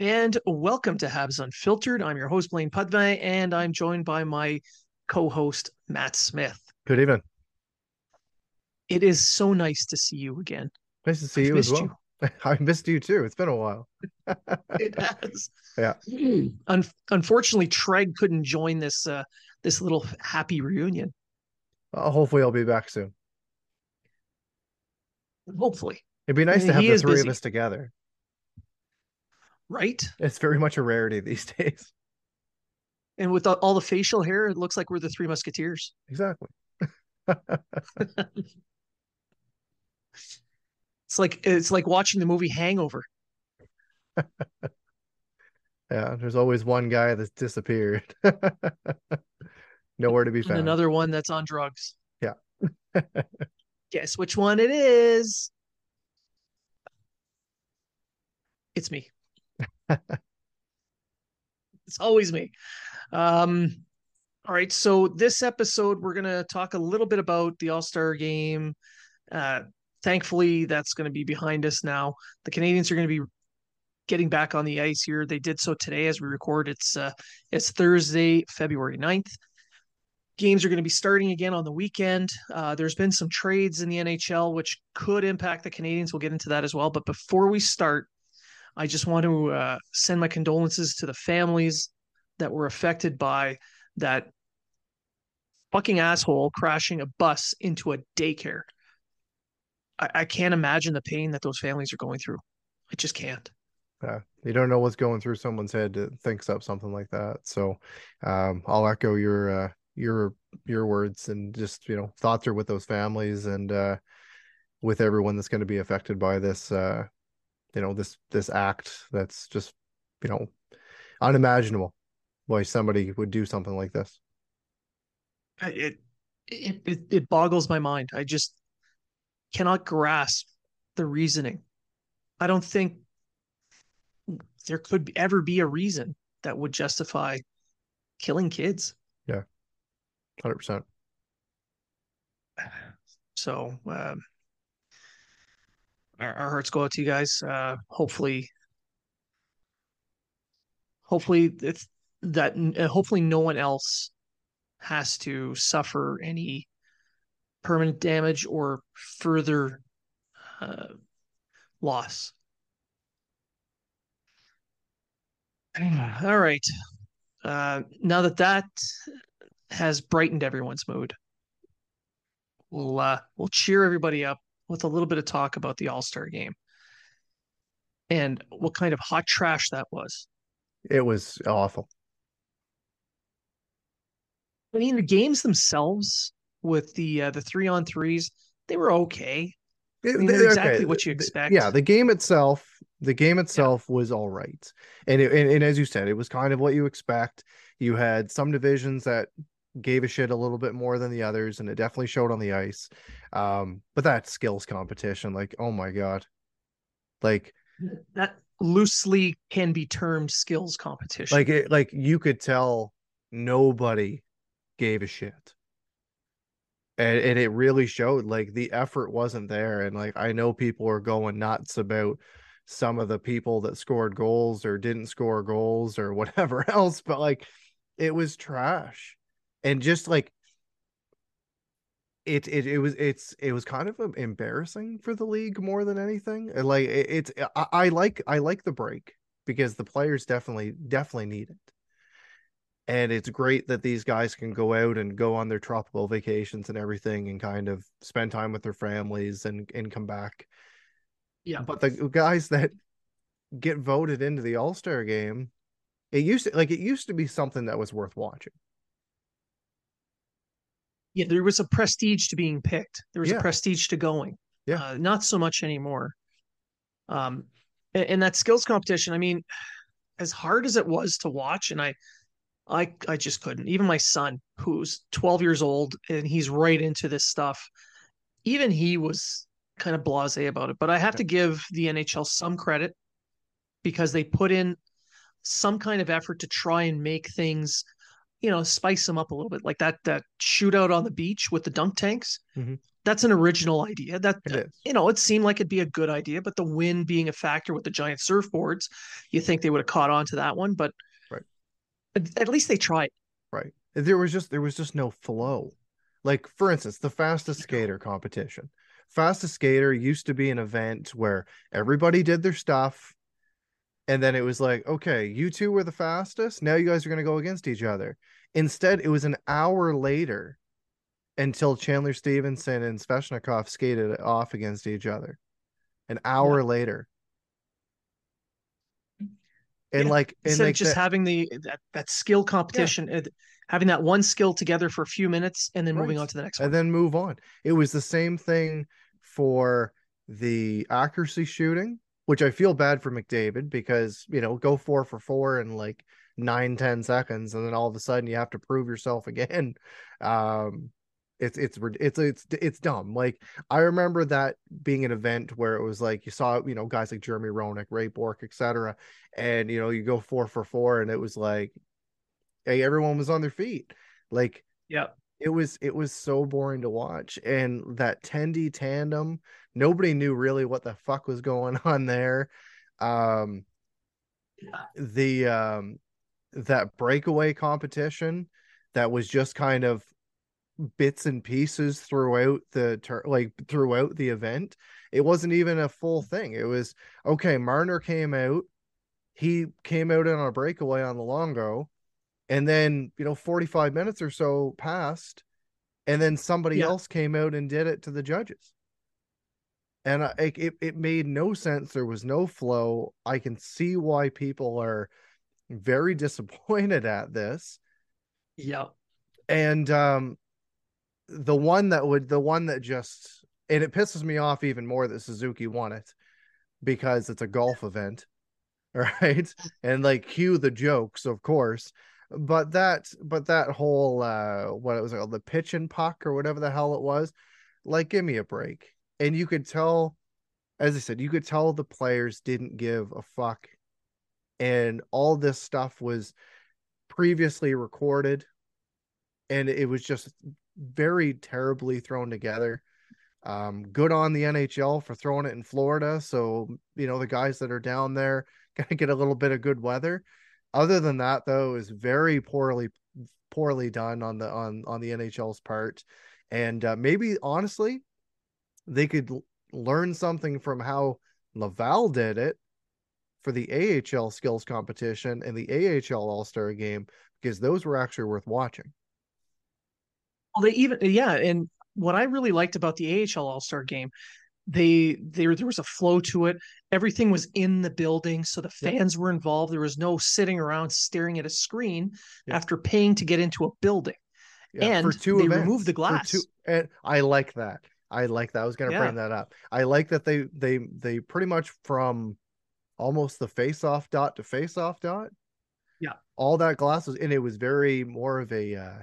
And welcome to Habs Unfiltered. I'm your host, Blaine Potvin, and I'm joined by my co host, Matt Smith. Good evening. It is so nice to see you again. Nice to see you as well. You. I missed you too. It's been a while. it has. Yeah. Un- unfortunately, Treg couldn't join this uh, this little happy reunion. Uh, hopefully, I'll be back soon. Hopefully, it'd be nice to have the three busy. of us together right? It's very much a rarity these days. And with all the facial hair, it looks like we're the Three Musketeers. Exactly. it's like it's like watching the movie Hangover. yeah, there's always one guy that's disappeared. Nowhere to be found. And another one that's on drugs. Yeah. Guess which one it is? It's me. it's always me. Um, all right. So this episode, we're gonna talk a little bit about the All Star Game. Uh, thankfully, that's going to be behind us now. The Canadiens are going to be getting back on the ice here. They did so today as we record. It's uh, it's Thursday, February 9th. Games are going to be starting again on the weekend. Uh, there's been some trades in the NHL which could impact the Canadiens. We'll get into that as well. But before we start, I just want to uh, send my condolences to the families that were affected by that fucking asshole crashing a bus into a daycare. I, I can't imagine the pain that those families are going through. I just can't. Yeah, you don't know what's going through someone's head that thinks up something like that. So, um, I'll echo your uh, your your words and just you know thoughts are with those families and uh, with everyone that's going to be affected by this uh, you know this this act that's just you know unimaginable why somebody would do something like this. It it it, it boggles my mind. I just cannot grasp the reasoning. I don't think there could ever be a reason that would justify killing kids. Yeah. 100% so um, our, our hearts go out to you guys. Uh, hopefully, hopefully it's that. Uh, hopefully, no one else has to suffer any permanent damage or further uh, loss. All right. Uh, now that that has brightened everyone's mood, we'll uh, we'll cheer everybody up with a little bit of talk about the All Star game and what kind of hot trash that was. It was awful. I mean, the games themselves with the uh, the three on threes, they were okay. I mean, they're exactly okay. what you expect. Yeah, the game itself, the game itself yeah. was all right, and, it, and and as you said, it was kind of what you expect. You had some divisions that gave a shit a little bit more than the others, and it definitely showed on the ice. Um, but that skills competition, like, oh my god, like that loosely can be termed skills competition. Like it, like you could tell nobody gave a shit. And, and it really showed like the effort wasn't there. And like I know people are going nuts about some of the people that scored goals or didn't score goals or whatever else, but like it was trash and just like it, it it was it's it was kind of embarrassing for the league more than anything. Like it, it's I, I like I like the break because the players definitely definitely need it, and it's great that these guys can go out and go on their tropical vacations and everything and kind of spend time with their families and and come back. Yeah, but the guys that get voted into the All Star game, it used to like it used to be something that was worth watching yeah, there was a prestige to being picked. There was yeah. a prestige to going. Yeah, uh, not so much anymore. Um, and, and that skills competition, I mean, as hard as it was to watch, and I, I, I just couldn't. Even my son, who's 12 years old and he's right into this stuff, even he was kind of blasé about it. But I have to give the NHL some credit because they put in some kind of effort to try and make things, you know, spice them up a little bit. Like that that shootout on the beach with the dunk tanks. Mm-hmm. That's an original idea. That you know, it seemed like it'd be a good idea, but the wind being a factor with the giant surfboards, you think they would have caught on to that one, but right. at, at least they tried. Right. There was just there was just no flow. Like for instance, the fastest skater competition. Fastest skater used to be an event where everybody did their stuff and then it was like, okay, you two were the fastest. Now you guys are going to go against each other. Instead, it was an hour later until Chandler Stephenson and Svechnikov skated off against each other. An hour yeah. later. And yeah. like, and Instead like just that, having the that, that skill competition, yeah. having that one skill together for a few minutes and then right. moving on to the next and then move on. It was the same thing for the accuracy shooting which I feel bad for McDavid because you know go four for four in like nine ten seconds, and then all of a sudden you have to prove yourself again. Um, it's it's it's it's it's dumb. Like I remember that being an event where it was like you saw you know guys like Jeremy Roenick, Ray Bourque, etc. And you know you go four for four, and it was like, hey, everyone was on their feet. Like yeah, it was it was so boring to watch and that tendy tandem nobody knew really what the fuck was going on there. Um yeah. the um that breakaway competition that was just kind of bits and pieces throughout the like throughout the event it wasn't even a full thing. It was okay marner came out he came out on a breakaway on the longo and then you know 45 minutes or so passed and then somebody yeah. else came out and did it to the judges. And I, it, it made no sense. There was no flow. I can see why people are very disappointed at this. Yeah. And um the one that would the one that just and it pisses me off even more that suzuki won it because it's a golf event right? And like cue the jokes of course but that but that whole uh what it was called the pitch and puck or whatever the hell it was like give me a break. And you could tell as i said you could tell the players didn't give a fuck. And all this stuff was previously recorded. And it was just very terribly thrown together. Um good on the nhl for throwing it in florida. So you know the guys that are down there gonna get a little bit of good weather other than that, though, is very poorly poorly done on the on on the NHL's part, and uh, maybe honestly, they could learn something from how Laval did it for the AHL skills competition and the AHL All Star game because those were actually worth watching. Well, they even yeah, and what I really liked about the AHL All Star game they there there was a flow to it. Everything was in the building so the fans were involved. There was no sitting around staring at a screen after paying to get into a building. Yeah, and they events, removed the glass two, and i like that. I like that. I was going to yeah. bring that up. I like that they they they pretty much from almost the face off dot to face off dot yeah. all that glass was and it was very more of a uh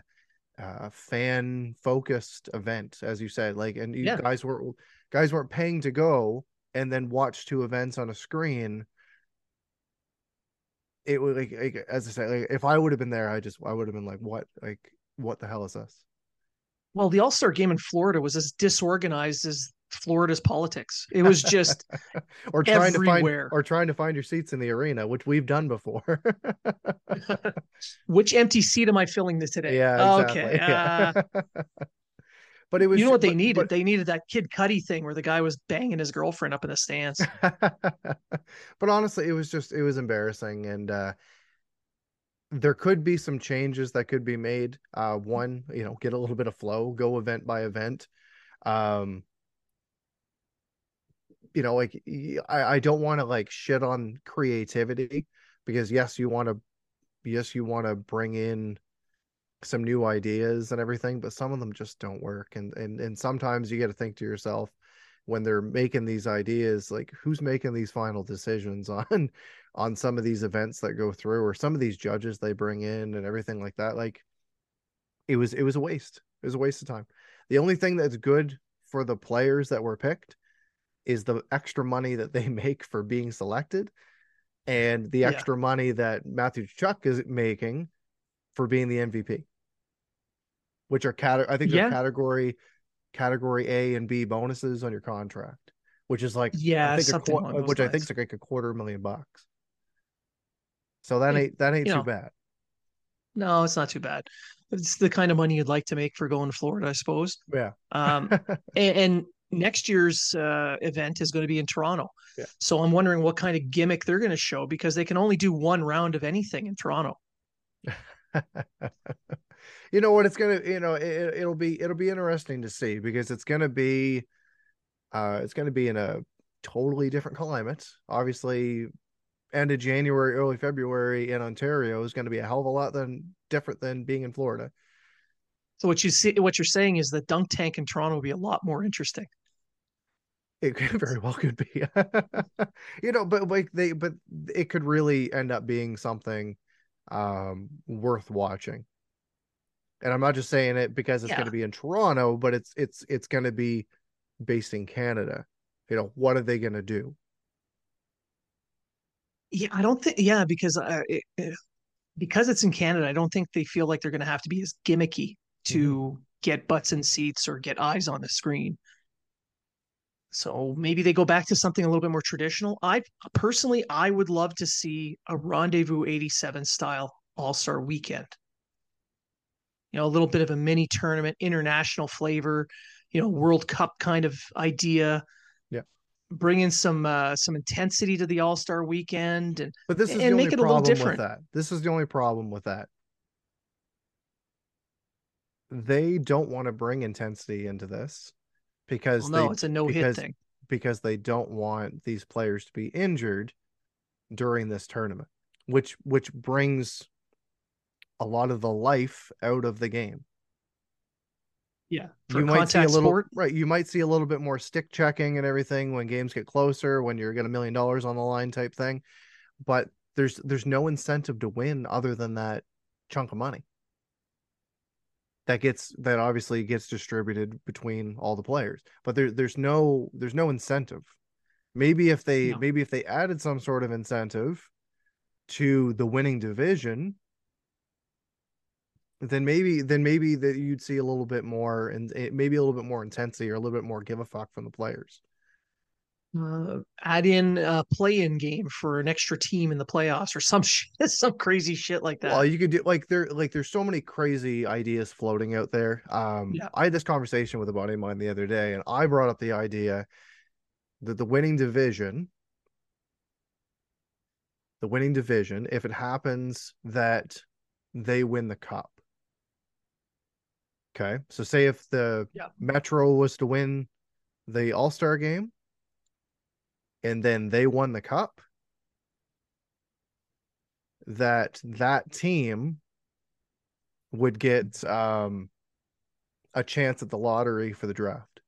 uh, fan focused event, as you said. Like, and you guys were guys weren't paying to go and then watch two events on a screen. It would like, like as I said, like if I would have been there, I just I would have been like, what like what the hell is this? Well, the All Star game in Florida was as disorganized as Florida's politics. It was just or trying everywhere. to find or trying to find your seats in the arena, which we've done before. which empty seat am I filling this today? Yeah, exactly. okay. Yeah. Uh, but it was you know what they but, needed? But, they needed that Kid Cudi thing where the guy was banging his girlfriend up in the stands. but honestly, it was just it was embarrassing, and uh, there could be some changes that could be made. Uh, one, you know, get a little bit of flow, go event by event. Um, you know, like I, I don't want to like shit on creativity because yes, you want to, yes, you want to bring in some new ideas and everything, but some of them just don't work. And and and sometimes you got to think to yourself, when they're making these ideas like who's making these final decisions on on some of these events that go through or some of these judges they bring in and everything like that like it was it was a waste it was a waste of time the only thing that's good for the players that were picked is the extra money that they make for being selected and the extra yeah. money that Matthew Tkachuk is making for being the MVP which are cat I think yeah. they're category category A and B bonuses on your contract, which is like yeah, I think qu- which lines. I think is like a quarter million bucks. So that ain't that ain't too know, bad. No, it's not too bad. It's the kind of money you'd like to make for going to Florida, I suppose. Yeah. um, and, and, next year's uh, event is going to be in Toronto. Yeah. So I'm wondering what kind of gimmick they're going to show because they can only do one round of anything in Toronto. you know what it's gonna you know it, it'll be it'll be interesting to see because it's gonna be uh it's gonna be in a totally different climate. Obviously end of january early february in ontario is going to be a hell of a lot than different than being in florida. So what you see what you're saying is the dunk tank in toronto will be a lot more interesting. It very well could be. You know but like they but it could really end up being something um worth watching and I'm not just saying it because it's yeah. going to be in Toronto, but it's it's it's going to be based in Canada. You know, what are they going to do? Yeah, I don't think. Yeah, because uh, it, it, because it's in Canada, I don't think they feel like they're going to have to be as gimmicky to mm-hmm. get butts in seats or get eyes on the screen. So maybe they go back to something a little bit more traditional. I personally, I would love to see a Rendezvous 87 style All Star weekend you know, a little bit of a mini tournament, international flavor, you know, World Cup kind of idea. Yeah. Bring in some uh, some intensity to the All Star weekend, and but this is and make it a little different. With that. This is the only problem with that. They don't want to bring intensity into this because well, no, they, it's a no hit thing. Because they don't want these players to be injured during this tournament, which which brings a lot of the life out of the game. Yeah, you might see a little sport. right. You might see a little bit more stick checking and everything when games get closer, when you're getting a million dollars on the line type thing. But there's there's no incentive to win other than that chunk of money that gets that obviously gets distributed between all the players. But there there's no there's no incentive. Maybe if they no. maybe if they added some sort of incentive to the winning division then maybe then maybe that you'd see a little bit more and eh, maybe a little bit more intensity or a little bit more give a fuck from the players. Uh, add in a play-in game for an extra team in the playoffs or some shit, some crazy shit like that. Well, you could do like there like there's so many crazy ideas floating out there. Um, yeah. I had this conversation with a buddy of mine the other day, and I brought up the idea that the winning division, the winning division, if it happens that they win the cup, Okay. So say if the yeah. Metro was to win the All Star game and then they won the cup, that that team would get um, a chance at the lottery for the draft.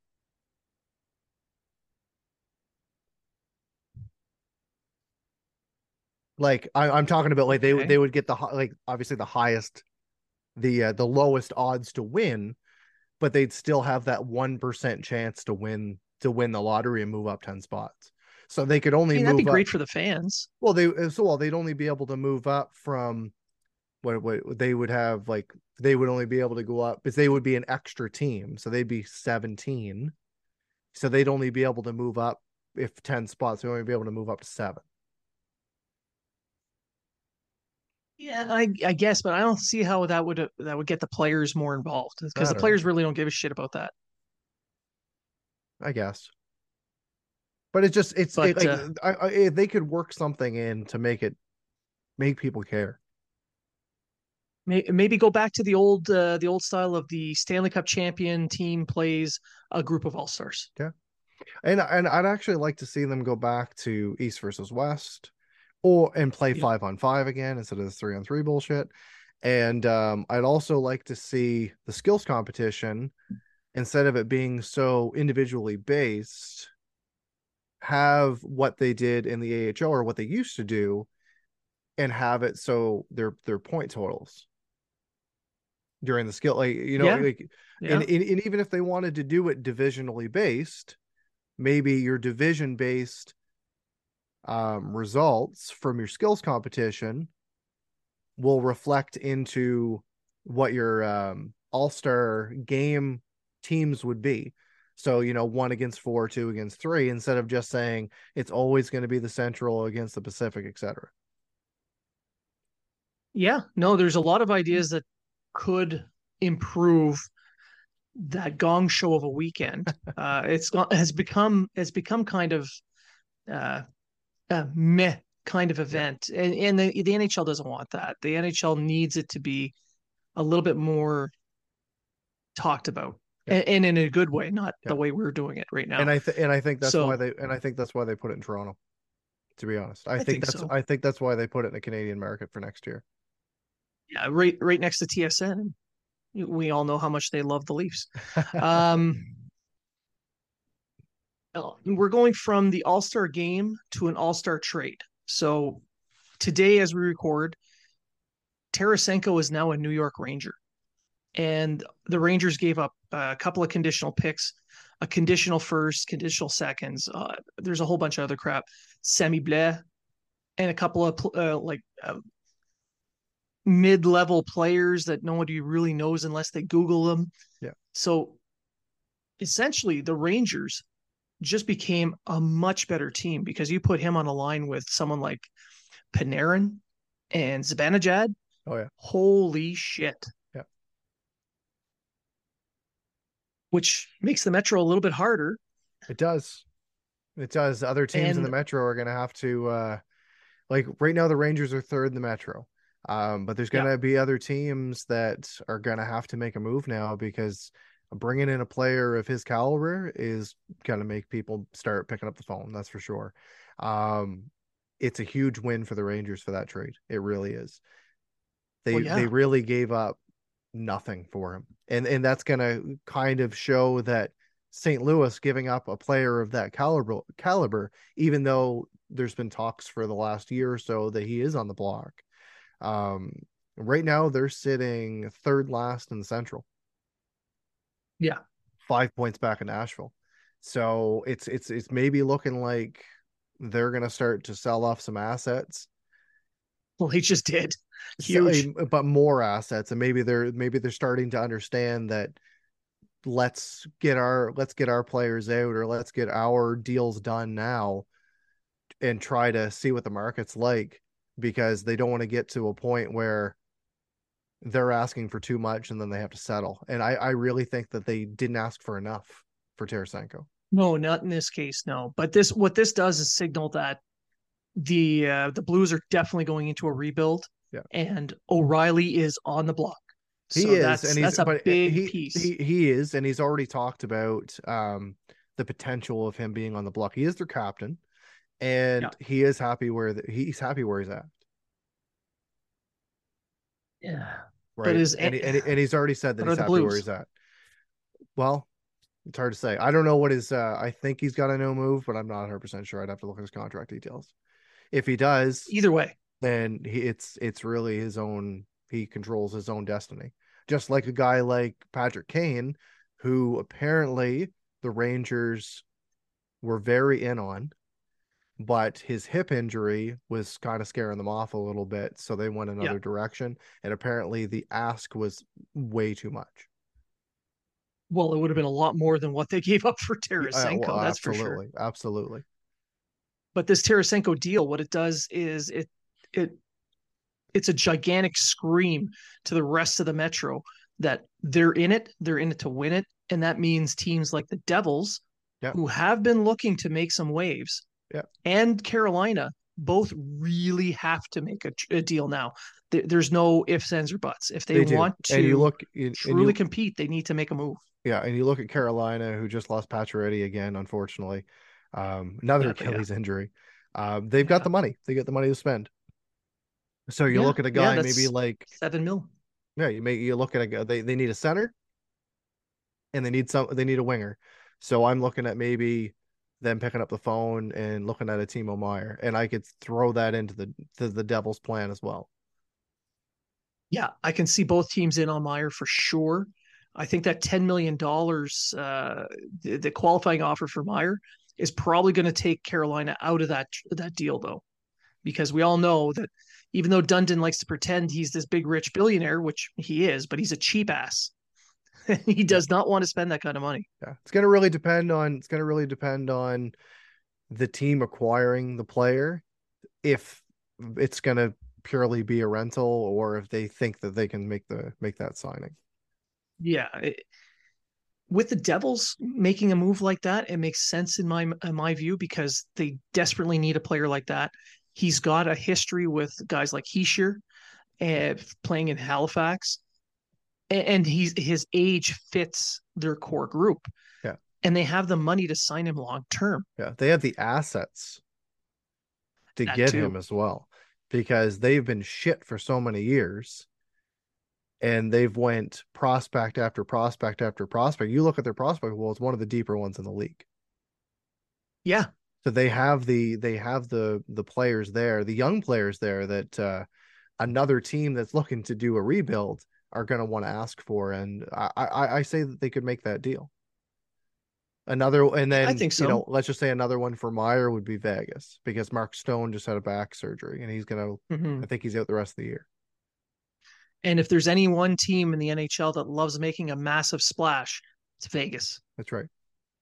Like I, am talking about, like they okay. they would get the like obviously the highest the uh, the lowest odds to win, but they'd still have that one percent chance to win to win the lottery and move up ten spots. So they could only I mean, that'd be up. great for the fans. Well, they uh, so well they'd only be able to move up from what what they would have like they would only be able to go up because they would be an extra team, so they'd be seventeen. So they'd only be able to move up if ten spots. They'd only be able to move up to seven. Yeah, I, I guess, but I don't see how that would that would get the players more involved because the players really don't give a shit about that. I guess, but it's just it's but, it, like uh, I, I, they could work something in to make it make people care. Maybe go back to the old uh, the old style of the Stanley Cup champion team plays a group of all stars. Yeah, and and I'd actually like to see them go back to East versus West or and play yeah. five on five again instead of the three on three bullshit. And um, I'd also like to see the skills competition instead of it being so individually based, have what they did in the AHL or what they used to do and have it so their their point totals during the skill like you know Yeah. like Yeah. and, and, and even if they wanted to do it divisionally based maybe your division based um, results from your skills competition will reflect into what your um, all-star game teams would be so you know one against four two against three instead of just saying it's always going to be the central against the pacific et cetera. Yeah, no, there's a lot of ideas that could improve that gong show of a weekend. Uh, it's gone has become has become kind of uh, a meh kind of event, and and the the NHL doesn't want that. The NHL needs it to be a little bit more talked about, Yeah. and, and in a good way, not Yeah. the way we're doing it right now. and i th- and i think that's So- why they and i think that's why they put it in toronto to be honest i, I think, think that's so. i think that's why they put it in the canadian market for next year yeah, right right next to TSN. We all know how much they love the Leafs. Um, uh, we're going from the All Star game to an All Star trade. So today, as we record, Tarasenko is now a New York Ranger, and the Rangers gave up a couple of conditional picks, a conditional first, conditional seconds. Uh, there's a whole bunch of other crap, semi bleh, and a couple of uh, like. Uh, mid-level players that nobody really knows unless they google them Yeah. so essentially the rangers just became a much better team because you put him on a line with someone like Panarin and Zibanejad. Oh, yeah. Holy shit. Yeah. Which makes the Metro a little bit harder. It does. It does. Other teams in the Metro are going to have to, uh, like right now, the Rangers are third in the Metro. Um, but there's going to be other teams that are going to have to make a move now because bringing in a player of his caliber is going to make people start picking up the phone. That's for sure. Um, it's a huge win for the Rangers for that trade. It really is. They Well, yeah. they really gave up nothing for him, and and that's going to kind of show that St. Louis giving up a player of that caliber caliber, even though there's been talks for the last year or so that he is on the block. Um, right now they're sitting third last in the Central. Yeah. five points back in Nashville. So it's it's it's maybe looking like they're gonna start to sell off some assets, Well, he just did. So- Huge. but more assets, and maybe they're maybe they're starting to understand that let's get our let's get our players out or let's get our deals done now and try to see what the market's like because they don't want to get to a point where they're asking for too much and then they have to settle. And I, I really think that they didn't ask for enough for Tarasenko. No, not in this case, no. But this what this does is signal that the uh, the Blues are definitely going into a rebuild. Yeah. And O'Reilly is on the block. He so is, that's and he's that's a big he, piece. He, he is, and he's already talked about um the potential of him being on the block. He is their captain, and Yeah. he is happy where the, he's happy where he's at. yeah. Right, is- and, he, and, he- and he's already said that he's happy where he's at. Well, it's hard to say. I don't know what his. Uh, I think he's got a no move, but I'm not 100 percent sure. I'd have to look at his contract details. If he does, Either way. then he, it's it's really his own. He controls his own destiny, just like a guy like Patrick Kane, who apparently the Rangers were very in on, but his hip injury was kind of scaring them off a little bit, so they went another direction. And apparently, the ask was way too much. Well, it would have been a lot more than what they gave up for Yeah, uh, Tarasenko. well, that's for sure. absolutely, absolutely. But this Tarasenko deal, what it does is it it it's a gigantic scream to the rest of the Metro that they're in it, they're in it to win it, and that means teams like the Devils, who have been looking to make some waves, Yeah. and Carolina both really have to make a, a deal now. There, there's no ifs, ands, or buts. If they, They, do. want to and you look, and truly you, compete, they need to make a move. Yeah, and you look at Carolina, who just lost Pacioretty again, unfortunately. Um, another Yeah, but yeah. Achilles injury. Um, they've got the money. They get the money to spend. So you Yeah, look at a yeah, guy maybe like Seven mil. yeah, you make you look at a guy they they need a center, and they need some they need a winger. So I'm looking at maybe them picking up the phone and looking at a Timo Meier, and I could throw that into the to the Devils' plan as well. Yeah, I can see both teams in on Meier for sure. I think that ten million dollars, uh, the, the, qualifying offer for Meier, is probably going to take Carolina out of that that deal though, because we all know that even though Dundon likes to pretend he's this big rich billionaire, which he is, but he's a cheap ass. he does not want to spend that kind of money. Yeah, it's going to really depend on it's going to really depend on the team acquiring the player if it's going to purely be a rental or if they think that they can make the make that signing. Yeah, it, with the Devils making a move like that, it makes sense in my in my view because they desperately need a player like that. He's got a history with guys like Hischier and eh, playing in Halifax and he's his age fits their core group. Yeah. And they have the money to sign him long term. Yeah. They have the assets to that get too. him as well because they've been shit for so many years and they've went prospect after prospect after prospect. You look at their prospect, well, it's one of the deeper ones in the league. Yeah. So they have the they have the the players there, the young players there that uh another team that's looking to do a rebuild are going to want to ask for, and I, I, I say that they could make that deal. Another, and then I think so. You know, let's just say another one for Meier would be Vegas because Mark Stone just had a back surgery, and he's going to. Mm-hmm. I think he's out the rest of the year. And if there's any one team in the NHL that loves making a massive splash, it's Vegas. That's right.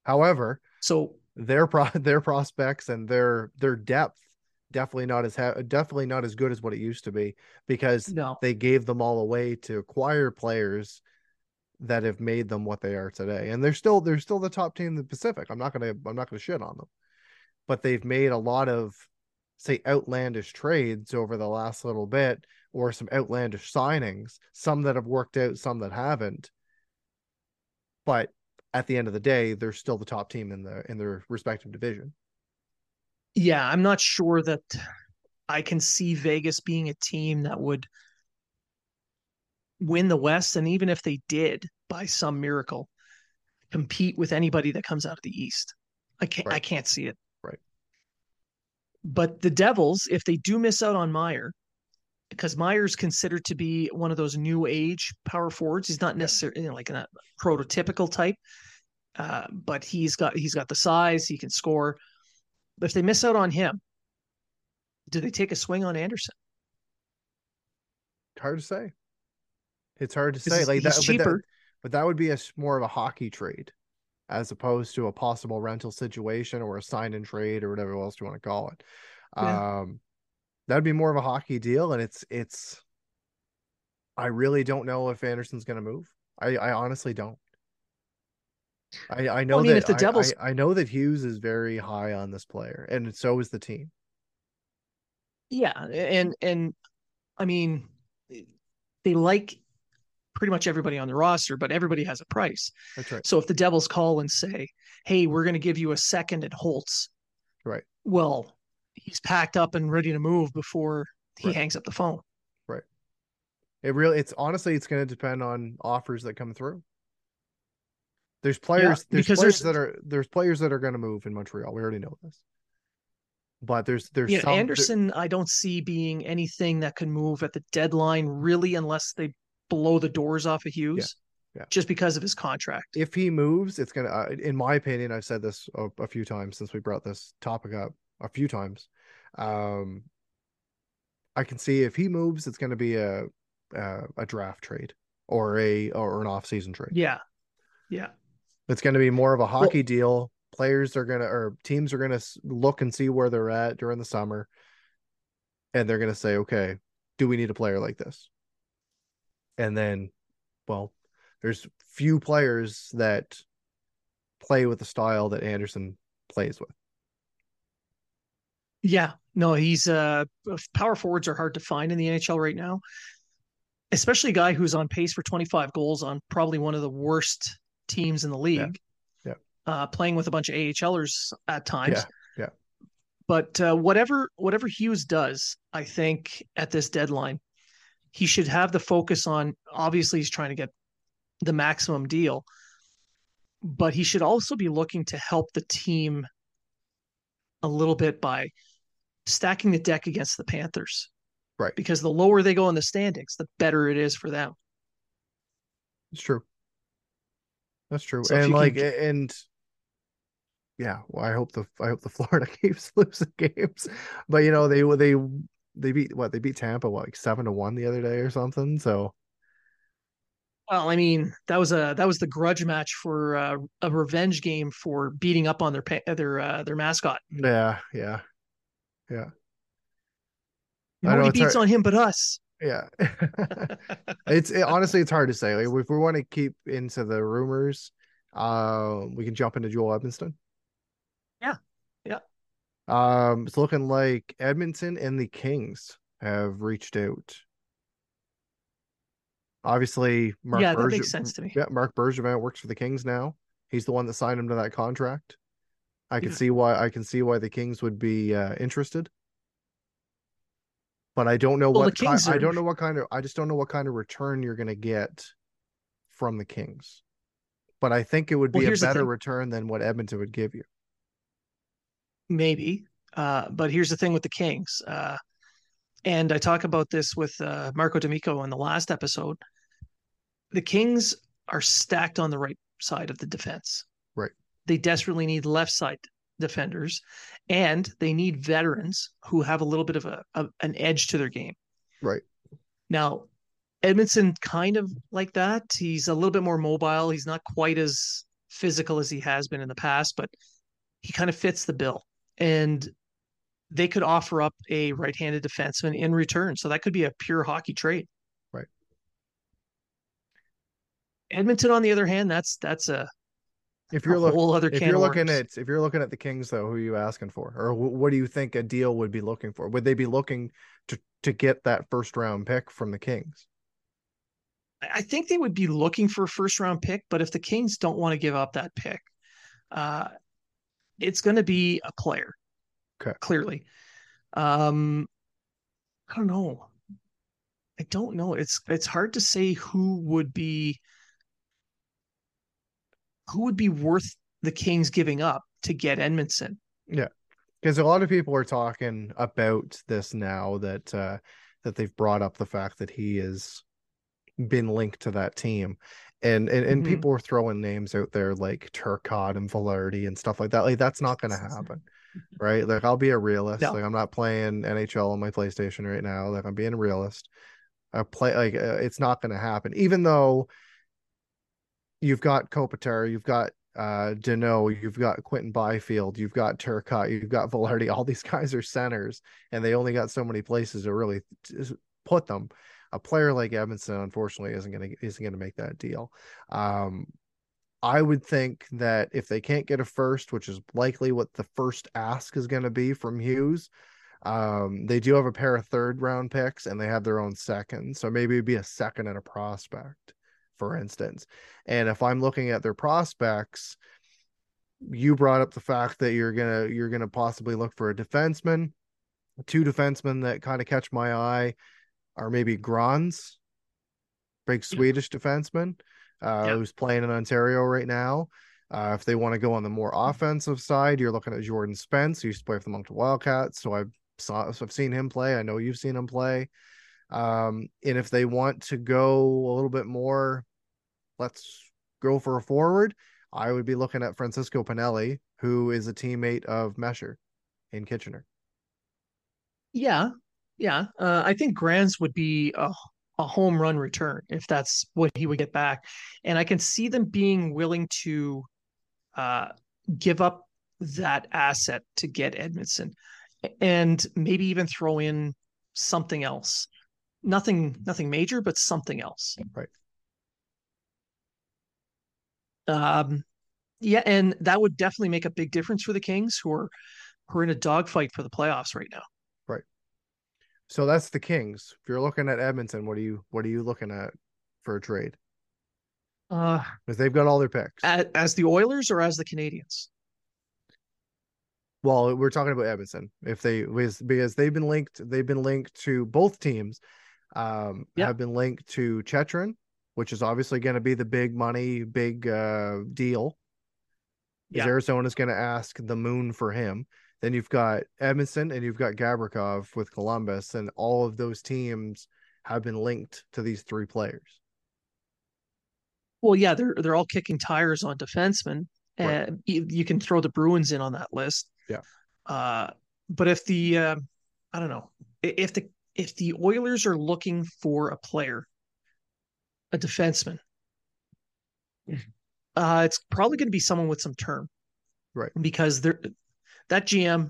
However, so their pro their prospects and their their depth definitely not as ha- definitely not as good as what it used to be because no. they gave them all away to acquire players that have made them what they are today. And they're still they're still the top team in the Pacific. I'm not gonna I'm not gonna shit on them. But they've made a lot of say outlandish trades over the last little bit or some outlandish signings, some that have worked out, some that haven't. But at the end of the day, they're still the top team in the in their respective division yeah, I'm not sure that I can see Vegas being a team that would win the West. And even if they did, by some miracle, compete with anybody that comes out of the East. I can't right. I can't see it. Right. But the Devils, if they do miss out on Meier, because Meier's considered to be one of those new age power forwards. He's not necessarily you know, like a prototypical type, uh, but he's got he's got the size. He can score. But if they miss out on him, do they take a swing on Anderson? Hard to say. It's hard to say. Like that, cheaper. But that, but that would be a more of a hockey trade as opposed to a possible rental situation or a sign and trade or whatever else you want to call it. Yeah. Um, that'd be more of a hockey deal. And it's, it's, I really don't know if Anderson's going to move. I, I honestly don't. I, I know well, I mean, that if the Devils, I, I, I, know that Hughes is very high on this player, and so is the team. Yeah, and and I mean, they like pretty much everybody on the roster, but everybody has a price. That's right. So if the Devils call and say, "Hey, we're going to give you a second at Holtz," right? Well, he's packed up and ready to move before he right. hangs up the phone. Right. It really, it's honestly, it's going to depend on offers that come through. There's players. Yeah, there's players there's, that are there's players that are going to move in Montreal. We already know this. But there's there's yeah, some, Anderson. There, I don't see being anything that can move at the deadline really, unless they blow the doors off of Hughes. Yeah, yeah. Just because of his contract. If he moves, it's gonna. Uh, in my opinion, I've said this a, a, few times since we brought this topic up a few times. Um, I can see if he moves, it's going to be a, a a draft trade or a or an off season trade. Yeah, yeah. It's going to be more of a hockey well, deal. Players are going to, or teams are going to look and see where they're at during the summer. And they're going to say, okay, do we need a player like this? And then, well, there's few players that play with the style that Anderson plays with. Yeah, no, he's uh power forwards are hard to find in the NHL right now. Especially a guy who's on pace for 25 goals on probably one of the worst teams in the league. Yeah. yeah. Uh, playing with a bunch of AHLers at times. Yeah. Yeah. But uh, whatever whatever Hughes does, I think at this deadline, he should have the focus on. Obviously, he's trying to get the maximum deal, but he should also be looking to help the team a little bit by stacking the deck against the Panthers. Right. Because the lower they go in the standings, the better it is for them. It's true. That's true. So and like can- and yeah, well, I hope the I hope the Florida keeps losing games. But you know, they they they beat what they beat Tampa what, like seven to one the other day or something. So Well, I mean, that was a that was the grudge match for uh, a revenge game for beating up on their their uh, their mascot. yeah, yeah, Know Nobody it's beats hard- on him but us. yeah. it's it, honestly it's hard to say. Like if we want to keep into the rumors, uh we can jump into Joel Edmundson. Yeah, yeah. Um it's looking like Edmonton and the Kings have reached out. Obviously, Mark yeah, that makes sense to me. Yeah, Marc Bergevin works for the Kings now. He's the one that signed him to that contract. I can Yeah. see why I can see why the Kings would be uh, interested. But I don't know Well, what ki- Kings I don't know what kind of I just don't know what kind of return you're going to get from the Kings. But I think it would Well, be a better return than what Edmonton would give you. Maybe. Uh, but here's the thing with the Kings. Uh, and I talk about this with uh, Marco D'Amico in the last episode. The Kings are stacked on the right side of the defense. They desperately need left side defenders, and they need veterans who have a little bit of a, a an edge to their game. Right. Now, Edmundson kind of like that. He's a little bit more mobile. He's not quite as physical as he has been in the past, but he kind of fits the bill. And they could offer up a right-handed defenseman in return. So that could be a pure hockey trade. Right. Edmonton, on the other hand, that's that's a, If you're looking other if you're looking at if you're looking at the Kings though, who are you asking for? Or wh- what do you think a deal would be looking for? Would they be looking to to get that first round pick from the Kings? I think they would be looking for a first round pick, but if the Kings don't want to give up that pick, uh, it's going to be a player. Okay. Clearly. Um, I don't know. I don't know. It's it's hard to say who would be who would be worth the Kings giving up to get Edmundson. Yeah, because a lot of people are talking about this now that uh that they've brought up the fact that he has been linked to that team. And and, and Mhm. people are throwing names out there like Turcotte and Velarde and stuff like that. Like that's not going to happen right? Like I'll be a realist. No. like I'm not playing NHL on my PlayStation right now. Like I'm being a realist. I play like uh, it's not going to happen. Even though you've got Kopitar, you've got uh Danault, you've got Quinton Byfield, you've got Turcotte, you've got Velarde. All these guys are centers, and they only got so many places to really put them. A player like Evanson, unfortunately, isn't gonna isn't gonna make that deal. Um, I would think that if they can't get a first, which is likely what the first ask is going to be from Hughes, um, they do have a pair of third round picks and they have their own second. So maybe it'd be a second and a prospect, for instance. And if I'm looking at their prospects, you brought up the fact that you're gonna you're gonna possibly look for a defenseman. Two defensemen that kind of catch my eye are maybe Grans, big Swedish defenseman, uh, who's playing in Ontario right now. Uh, if they want to go on the more offensive side, you're looking at Jordan Spence, who used to play for the Moncton Wildcats. So I've saw so I've seen him play. I know you've seen him play. Um, and if they want to go a little bit more, let's go for a forward. I would be looking at Francesco Pinelli, who is a teammate of Mesar in Kitchener. Yeah, yeah. Uh, I think Grans would be a, a home run return if that's what he would get back, and I can see them being willing to uh, give up that asset to get Edmundson, and maybe even throw in something else. Nothing, nothing major, but something else. Right. Um, yeah, and that would definitely make a big difference for the Kings, who are who are in a dogfight for the playoffs right now. Right so that's the Kings. If you're looking at Edmonton, what are you what are you looking at for a trade? Uh, Because they've got all their picks. as, as the Oilers or as the Canadiens? Well, we're talking about Edmonton. If they because, because they've been linked, they've been linked to both teams. Um, have been linked to Chychrun, which is obviously going to be the big money, big uh deal Yeah. Arizona's going to ask the moon for him? Then you've got Edmundson and you've got Gavrikov with Columbus, and all of those teams have been linked to these three players. Well, yeah, they're they're all kicking tires on defensemen, Right. and you, you can throw the Bruins in on that list. Yeah. Uh, but if the uh, I don't know if the if the Oilers are looking for a player, a defenseman, uh, it's probably going to be someone with some term, Right. Because they're that GM,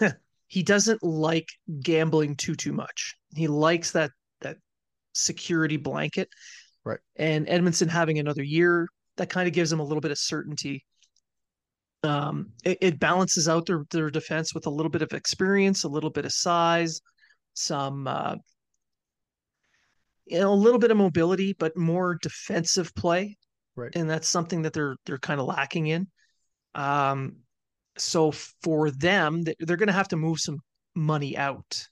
he doesn't like gambling too too much. He likes that that security blanket. Right. And Edmundson having another year, that kind of gives him a little bit of certainty. Um, it, it balances out their their defense with a little bit of experience, a little bit of size, some uh, you know, a little bit of mobility, but more defensive play. Right. And that's something that they're they're kind of lacking in. Um, so for them, they're going to have to move some money out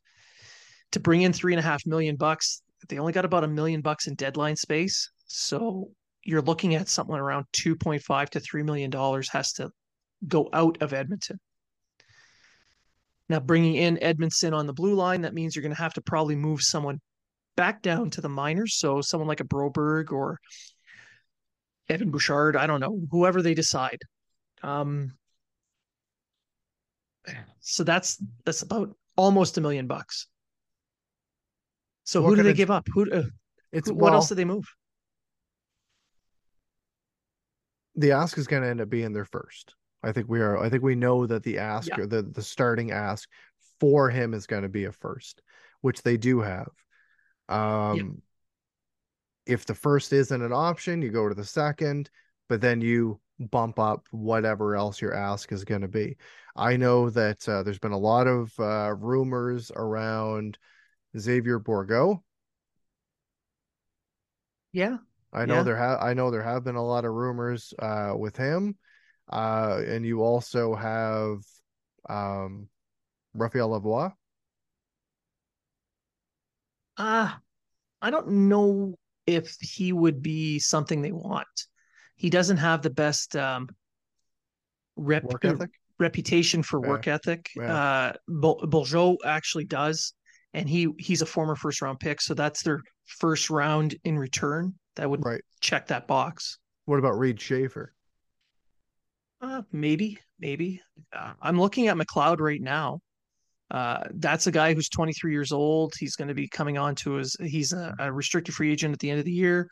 to bring in three and a half million bucks. They only got about a million bucks in deadline space, so you're looking at something around two point five to three million dollars has to go out of Edmonton. Now, bringing in Edmundson on the blue line, that means you're going to have to probably move someone back down to the minors. So someone like a Broberg or Evan Bouchard, I don't know, whoever they decide. Um, so that's that's about almost a million bucks. So What who do they give up? Who, uh, It's who well, what else do they move? the ask is going to end up being their first. I think we are. I think we know that the ask Yeah. or the the starting ask for him is going to be a first, which they do have. Um, if the first isn't an option, you go to the second, but then you bump up whatever else your ask is going to be. I know that uh, there's been a lot of uh, rumors around Xavier Bourgault. Yeah, I know Yeah. there have I know there have been a lot of rumors uh with him. Uh and you also have um Raphael Lavoie. uh, I don't know if he would be something they want. He doesn't have the best um, rep Work ethic. reputation for Yeah, work ethic. yeah. Uh, Bourgault actually does, and he he's a former first round pick, so that's their first round in return. That would Right. check that box. What about Reid Schaefer? Uh, maybe, maybe. Uh, I'm looking at McLeod right now. Uh, that's a guy who's 23 years old. He's going to be coming on to his. He's a, a restricted free agent at the end of the year.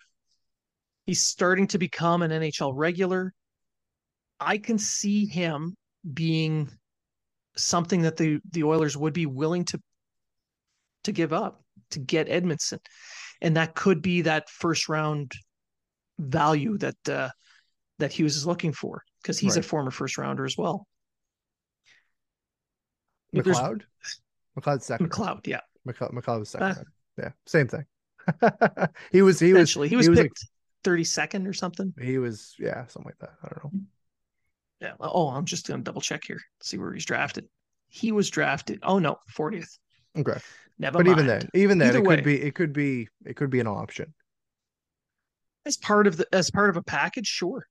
He's starting to become an NHL regular. I can see him being something that the the Oilers would be willing to to give up to get Edmundson, and that could be that first round value that uh, that Hughes is looking for because he's a former first rounder as well. McLeod? McLeod's second. McLeod, yeah, McLeod, McLeod was second. Uh, yeah, same thing. he was he was he was he was picked 32nd or something. he was yeah, something like that. I don't know. Yeah. Oh, I'm just gonna double check here, see where he's drafted. He was drafted. Oh no, 40th. Okay. Never But mind. even then, even then Either it way. could be it could be it could be an option. as part of the as part of a package, sure.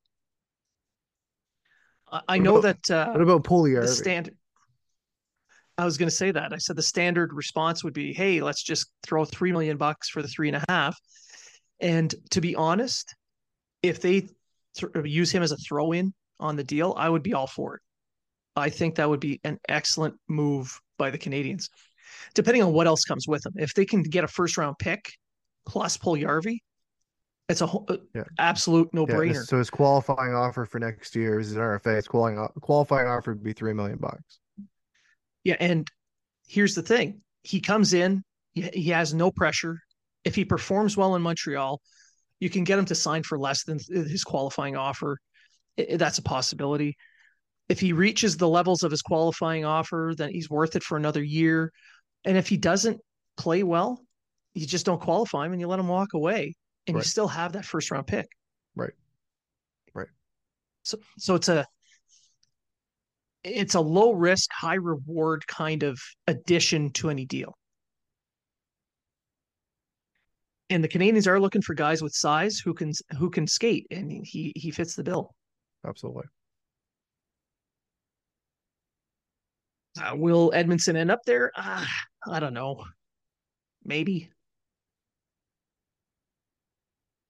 I, know about- that uh, What about the Puljujärvi? standard. I was going to say that. I said the standard response would be, "Hey, let's just throw three million bucks for the three and a half." And to be honest, if they th- use him as a throw-in on the deal, I would be all for it. I think that would be an excellent move by the Canadiens, depending on what else comes with them. If they can get a first-round pick plus Puljujärvi, it's a whole, uh, Yeah. absolute no-brainer. this- so his qualifying offer for next year is an RFA. His qualifying qualifying offer would be three million bucks. Yeah, and here's the thing: he comes in, he, he has no pressure. If he performs well in Montreal, you can get him to sign for less than his qualifying offer. That's a possibility. If he reaches the levels of his qualifying offer, then he's worth it for another year. And if he doesn't play well, you just don't qualify him and you let him walk away, and right. you still have that first round pick. Right. Right. So so it's a it's a low risk, high reward kind of addition to any deal. And the Canadiens are looking for guys with size who can who can skate, and he he fits the bill. Absolutely. Uh, will Edmundson end up there? Uh, I don't know. Maybe.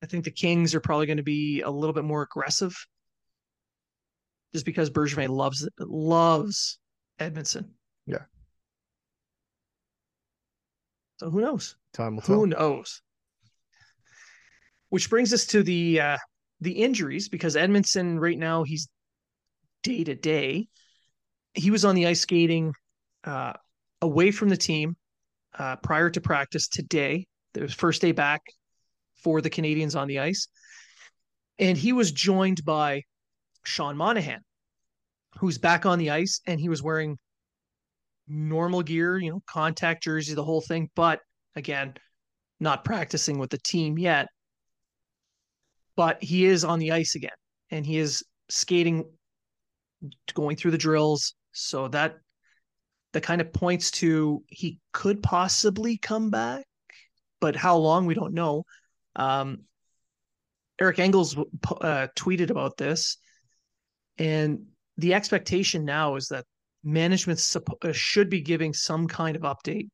I think the Kings are probably going to be a little bit more aggressive, just because Bergevin loves loves Edmundson. Yeah. So who knows? Time will Who tell. knows? Which brings us to the uh, the injuries because Edmundson right now he's day to day. He was on the ice skating uh, away from the team uh, prior to practice today. It was first day back for the Canadiens on the ice, and he was joined by Sean Monahan, who's back on the ice, and he was wearing normal gear, you know, contact jersey, the whole thing, but again, not practicing with the team yet. But he is on the ice again, and he is skating, going through the drills. So that that kind of points to he could possibly come back, but how long we don't know. Um, Eric Engels uh, tweeted about this, and the expectation now is that management uh, should be giving some kind of update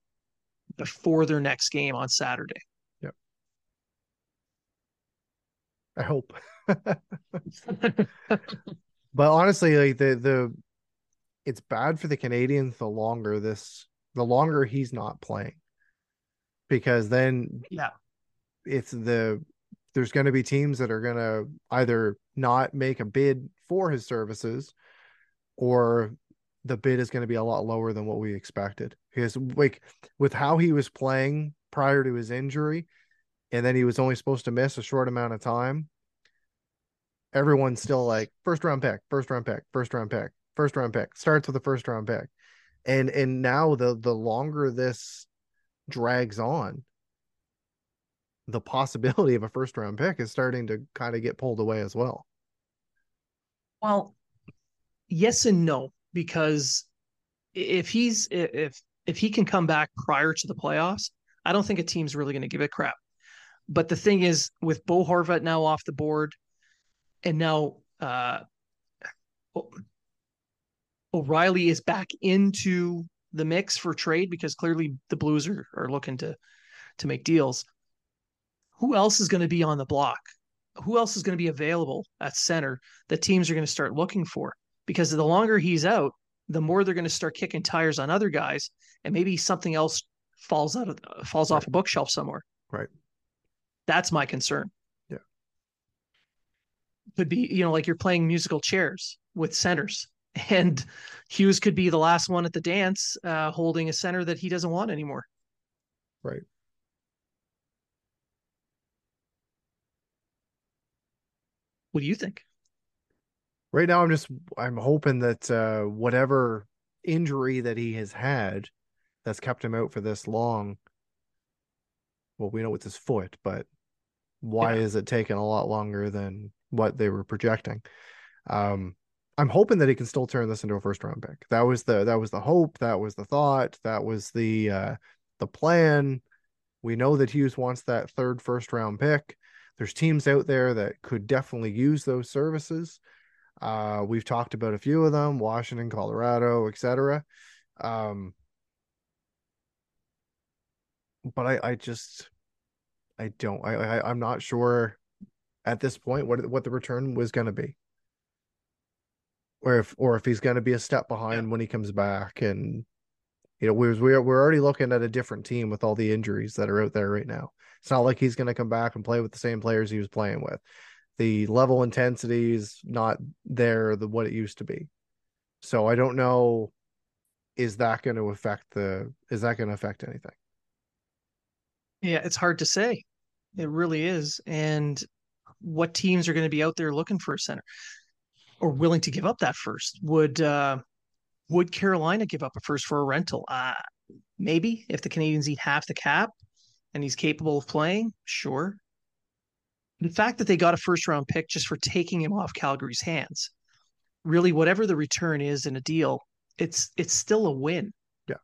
before their next game on Saturday. Yep. I hope. but honestly, like the the it's bad for the Canadiens the longer this the longer he's not playing. Because then yeah, it's the there's going to be teams that are going to either not make a bid for his services or the bid is going to be a lot lower than what we expected. Because like with how he was playing prior to his injury and then he was only supposed to miss a short amount of time everyone's still like first round pick first round pick first round pick first round pick starts with a first round pick. And and now the the longer this drags on the possibility of a first round pick is starting to kind of get pulled away as well well yes and no because if he's if if he can come back prior to the playoffs, I don't think a team's really going to give it crap. But the thing is, with Bo Horvat now off the board, and now uh, O'Reilly is back into the mix for trade because clearly the Blues are, are looking to to make deals. Who else is going to be on the block? Who else is going to be available at center that teams are going to start looking for? because the longer he's out, the more they're going to start kicking tires on other guys, and maybe something else falls out of falls right. off a bookshelf somewhere. Right. That's my concern. Yeah. Could be, you know, like you're playing musical chairs with centers, and Hughes could be the last one at the dance, uh, holding a center that he doesn't want anymore. Right. What do you think? right now i'm just i'm hoping that uh whatever injury that he has had that's kept him out for this long well we know it's his foot but why yeah. is it taking a lot longer than what they were projecting um i'm hoping that he can still turn this into a first round pick that was the that was the hope that was the thought that was the uh the plan we know that hughes wants that third first round pick there's teams out there that could definitely use those services uh, we've talked about a few of them: Washington, Colorado, etc. Um, but I, I just, I don't, I, I, I'm not sure at this point what what the return was going to be, or if or if he's going to be a step behind yeah. when he comes back, and you know we're we're we're already looking at a different team with all the injuries that are out there right now. It's not like he's going to come back and play with the same players he was playing with. The level intensity is not there the what it used to be. So i don't know is that going to affect the is that going to affect anything? Yeah it's hard to say. It really is. And what teams are going to be out there looking for a center or willing to give up that first? Would uh would carolina give up a first for a rental uh maybe if the Canadiens eat half the cap and he's capable of playing sure the fact that they got a first round pick just for taking him off Calgary's hands, really, whatever the return is in a deal, it's it's still a win. Yeah,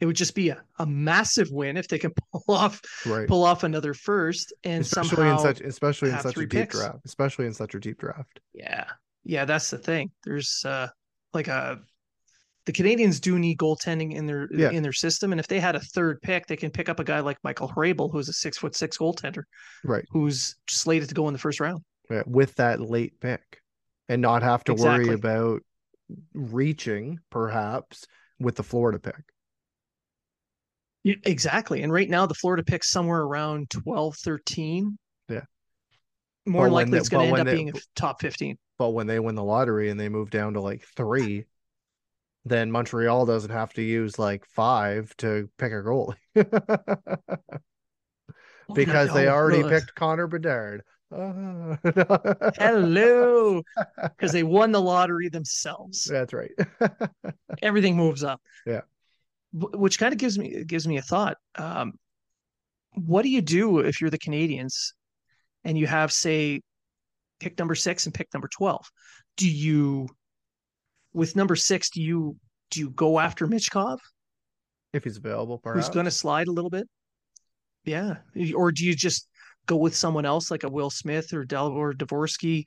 it would just be a, a massive win if they can pull off right. pull off another first and especially somehow in such especially in such a deep picks. draft, especially in such a deep draft. Yeah, yeah, that's the thing. There's uh like a the Canadiens do need goaltending in their Yeah. in their system, and if they had a third pick, they can pick up a guy like Michael Hrabal, who's a six foot six goaltender, Right. who's slated to go in the first round. Yeah, with that late pick and not have to Exactly. worry about reaching perhaps with the Florida pick. Yeah, exactly. And right now, the Florida pick's somewhere around 12, 13. Yeah. More likely, they- it's going to end up they- being a top 15. But when they win the lottery and they move down to like three, then Montreal doesn't have to use like five to pick a goalie because they Oh, already no. picked Connor Bedard. Ah. Hello. Because they won the lottery themselves. That's right. Everything moves up. Yeah. Which kind of gives me gives me a thought. Um, what do you do if you're the Canadiens and you have, say, pick number six and pick number 12? Do you, with number six, do you do you go after Michkov? if he's available, perhaps. who's going to slide a little bit. Yeah, or do you just go with someone else like a Will Smith or Dalibor Dvorsky?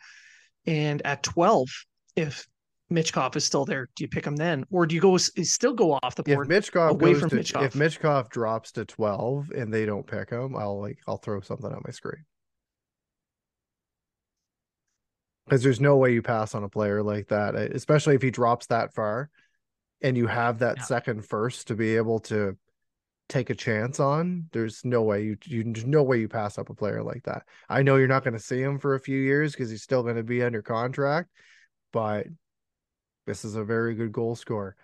And at twelve, if Michkov is still there, do you pick him then, or do you go still go off the if board? Michkov away from to Michkov. if Michkov drops to twelve and they don't pick him, I'll like I'll throw something on my screen. Because there's no way you pass on a player like that, especially if he drops that far, and you have that Yeah. second first to be able to take a chance on. There's no way you you no way you pass up a player like that. I know you're not going to see him for a few years because he's still going to be under contract, but this is a very good goal scorer.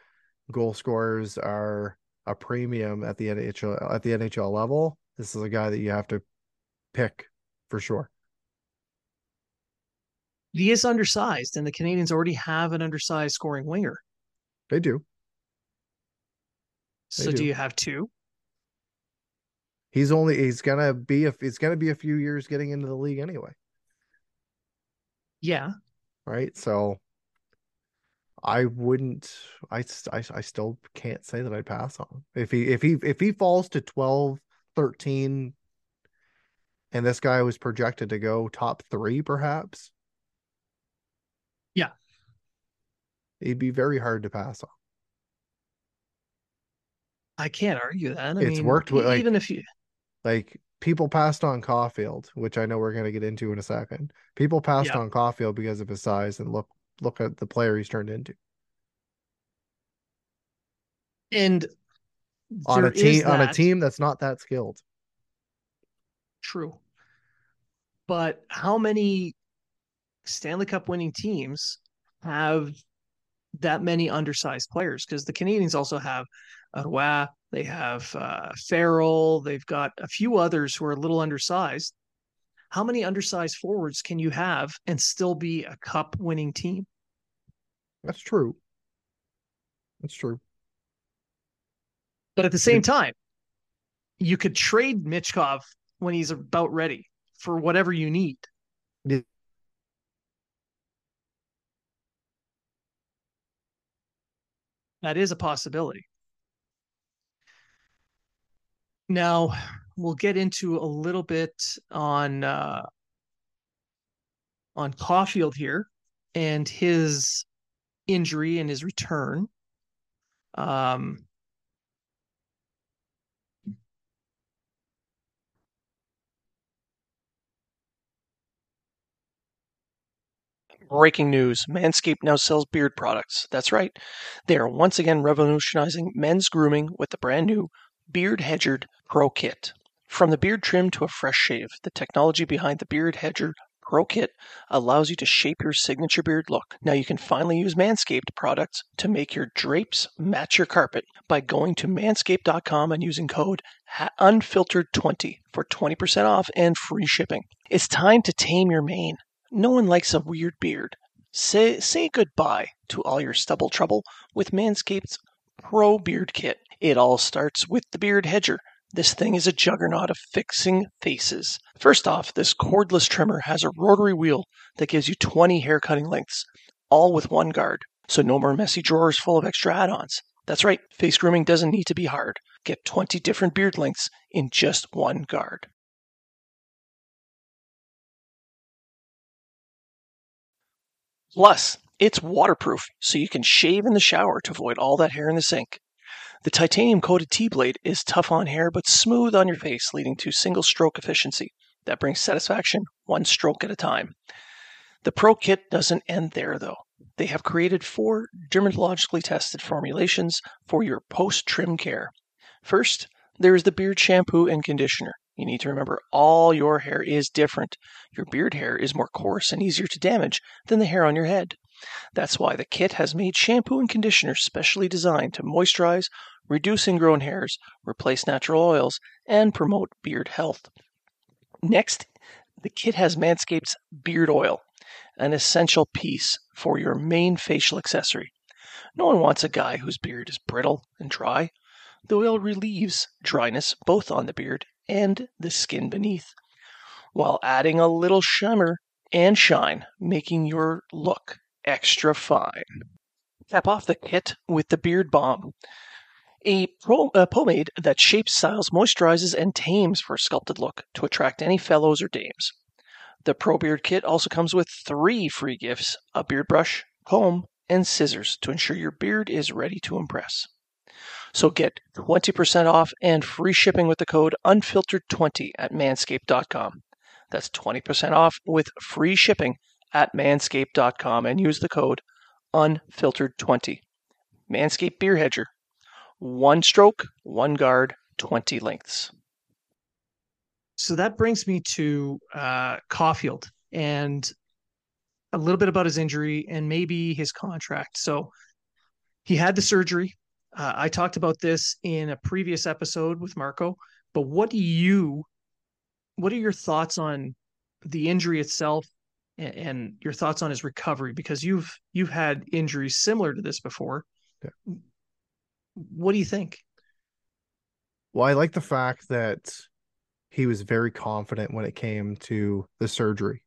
Goal scorers are a premium at the NHL at the NHL level. This is a guy that you have to pick for sure. He is undersized, and the Canadiens already have an undersized scoring winger. They do. They So do do. you have two? He's only he's gonna be if it's gonna be a few years getting into the league anyway, Yeah, right? So I wouldn't I, I I still can't say that I'd pass on. If he if he if he falls to 12, 13 and this guy was projected to go top 3 perhaps. Yeah. He'd be very hard to pass on. I can't argue that. I It's mean, worked with, like- even if you Like people passed on Caufield, which I know we're going to get into in a second. People passed Yeah. on Caufield because of his size and look look at the player he's turned into. and on a team on a team that's not that skilled. True. But how many Stanley Cup winning teams have that many undersized players? Because the Canadiens also have Arroy, they have uh, Farrell, they've got a few others who are a little undersized. How many undersized forwards can you have and still be a cup winning team? That's true. That's true. But at the same time, you could trade Michkov when he's about ready for whatever you need. Yeah. That is a possibility. Now, we'll get into a little bit on uh, on Caufield here and his injury and his return. Um, Breaking news Manscaped now sells beard products. That's right. They are once again revolutionizing men's grooming with the brand new Beard Hedgered Pro Kit. From the beard trim to a fresh shave, the technology behind the Beard Hedger Pro Kit allows you to shape your signature beard look. Now you can finally use Manscaped products to make your drapes match your carpet by going to manscaped.com and using code unfiltered20 for 20% off and free shipping. It's time to tame your mane. No one likes a weird beard. Say say goodbye to all your stubble trouble with Manscaped's Pro Beard Kit. It all starts with the Beard Hedger. This thing is a juggernaut of fixing faces. First off, this cordless trimmer has a rotary wheel that gives you 20 hair cutting lengths, all with one guard. So no more messy drawers full of extra add-ons. That's right, face grooming doesn't need to be hard. Get 20 different beard lengths in just one guard. Plus, It's waterproof, so you can shave in the shower to avoid all that hair in the sink. The titanium coated T blade is tough on hair but smooth on your face, leading to single stroke efficiency that brings satisfaction one stroke at a time. The Pro Kit doesn't end there, though. They have created four dermatologically tested formulations for your post trim care. First, there is the beard shampoo and conditioner. You need to remember all your hair is different. Your beard hair is more coarse and easier to damage than the hair on your head. That's why the kit has made shampoo and conditioner specially designed to moisturize, reduce ingrown hairs, replace natural oils, and promote beard health. Next, the kit has Manscaped's beard oil, an essential piece for your main facial accessory. No one wants a guy whose beard is brittle and dry. The oil relieves dryness both on the beard and the skin beneath, while adding a little shimmer and shine, making your look extra fine. Cap off the kit with the Beard Balm, a, pro, a pomade that shapes, styles, moisturizes, and tames for a sculpted look to attract any fellows or dames. The Pro Beard Kit also comes with three free gifts a beard brush, comb, and scissors to ensure your beard is ready to impress. So get 20% off and free shipping with the code unfiltered20 at manscaped.com. That's 20% off with free shipping at manscaped.com and use the code unfiltered20. Manscaped Beard Hedger. One stroke, one guard, 20 lengths. So that brings me to uh, Caufield and a little bit about his injury and maybe his contract. So he had the surgery. Uh, I talked about this in a previous episode with Marco, but what do you, what are your thoughts on the injury itself and, and your thoughts on his recovery? Because you've you've had injuries similar to this before. Yeah. What do you think? Well, I like the fact that he was very confident when it came to the surgery.